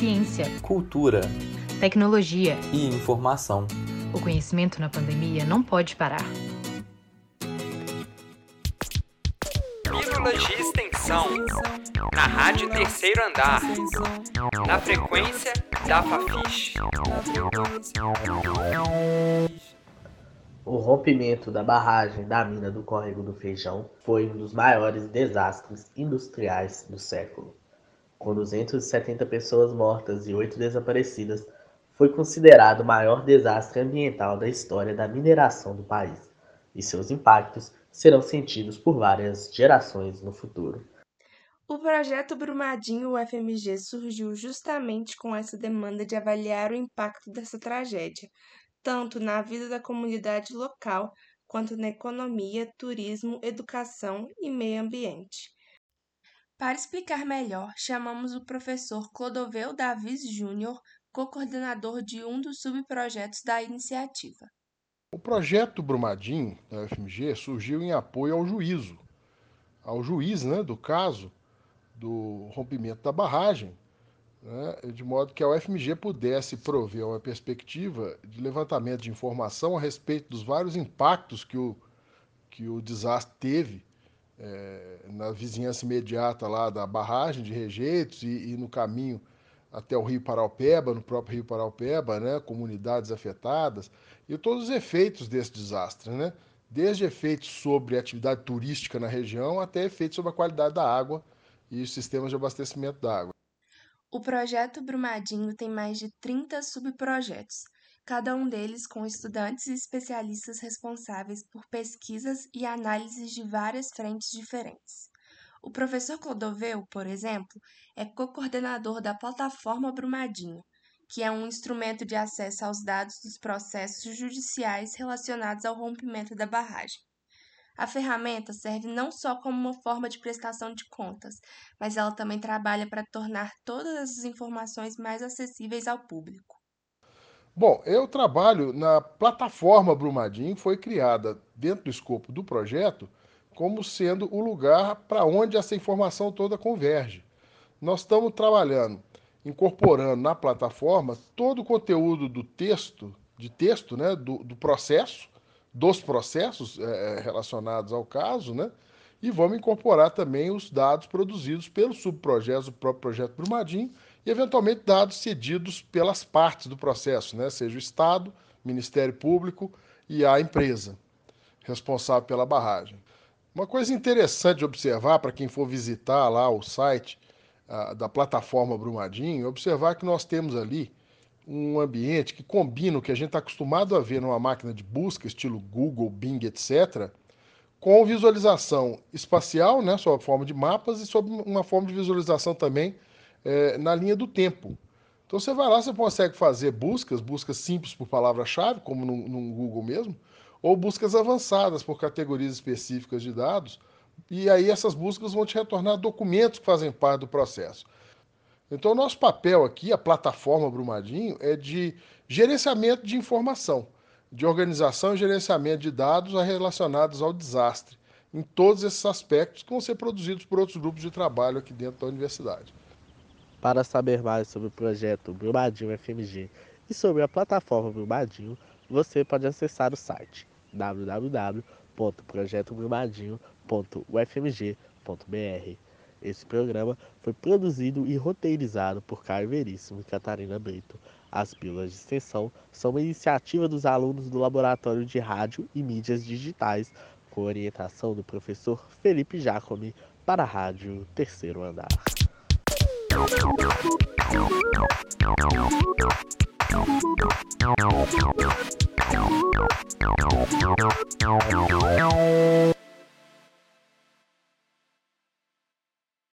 ciência, cultura, tecnologia e informação. O conhecimento na pandemia não pode parar. Pílulas de extensão. Na Rádio Terceiro Andar. Na frequência da Fafiche. O rompimento da barragem da mina do Córrego do Feijão foi um dos maiores desastres industriais do século. Com 270 pessoas mortas e 8 desaparecidas, foi considerado o maior desastre ambiental da história da mineração do país, e seus impactos serão sentidos por várias gerações no futuro. O projeto Brumadinho UFMG surgiu justamente com essa demanda de avaliar o impacto dessa tragédia, tanto na vida da comunidade local quanto na economia, turismo, educação e meio ambiente. Para explicar melhor, chamamos o professor Clodovel Davis Júnior, co-coordenador de um dos subprojetos da iniciativa. O projeto Brumadinho da UFMG surgiu em apoio ao juízo, ao juiz né, do caso do rompimento da barragem, né, de modo que a UFMG pudesse prover uma perspectiva de levantamento de informação a respeito dos vários impactos que o, que o desastre teve é, na vizinhança imediata lá da barragem de rejeitos e, e, no caminho até o Rio Paraupeba, no próprio Rio Paraupeba, né, comunidades afetadas, e todos os efeitos desse desastre, né, desde efeitos sobre a atividade turística na região até efeitos sobre a qualidade da água e os sistemas de abastecimento da água. O projeto Brumadinho tem mais de 30 subprojetos, cada um deles com estudantes e especialistas responsáveis por pesquisas e análises de várias frentes diferentes. O professor Clodoveu, por exemplo, é co-coordenador da plataforma Brumadinho, que é um instrumento de acesso aos dados dos processos judiciais relacionados ao rompimento da barragem. A ferramenta serve não só como uma forma de prestação de contas, mas ela também trabalha para tornar todas essas informações mais acessíveis ao público. Bom, eu trabalho na plataforma Brumadinho, foi criada dentro do escopo do projeto como sendo o lugar para onde essa informação toda converge. Nós estamos trabalhando, incorporando na plataforma todo o conteúdo do texto, de texto, né, do, do processo, dos processos é, relacionados ao caso, né? E vamos incorporar também os dados produzidos pelos subprojetos do próprio projeto Brumadinho e, eventualmente, dados cedidos pelas partes do processo, né? seja o Estado, Ministério Público e a empresa responsável pela barragem. Uma coisa interessante de observar para quem for visitar lá o site uh, da plataforma Brumadinho, é observar que nós temos ali um ambiente que combina o que a gente está acostumado a ver numa máquina de busca, estilo Google, Bing, etc., com visualização espacial, né, sob a forma de mapas, e sob uma forma de visualização também é, na linha do tempo. Então você vai lá, você consegue fazer buscas, buscas simples por palavra-chave, como no, no Google mesmo, ou buscas avançadas por categorias específicas de dados, e aí essas buscas vão te retornar documentos que fazem parte do processo. Então, nosso papel aqui, a plataforma Brumadinho, é de gerenciamento de informação, de organização e gerenciamento de dados relacionados ao desastre, em todos esses aspectos que vão ser produzidos por outros grupos de trabalho aqui dentro da universidade. Para saber mais sobre o projeto Brumadinho FMG e sobre a plataforma Brumadinho, você pode acessar o site www.projetobrumadinho.ufmg.br. Esse programa foi produzido e roteirizado por Caio Veríssimo e Catarina Brito. As pílulas de extensão são uma iniciativa dos alunos do Laboratório de Rádio e Mídias Digitais, com orientação do professor Felipe Jacome, para a Rádio Terceiro Andar. Thank you.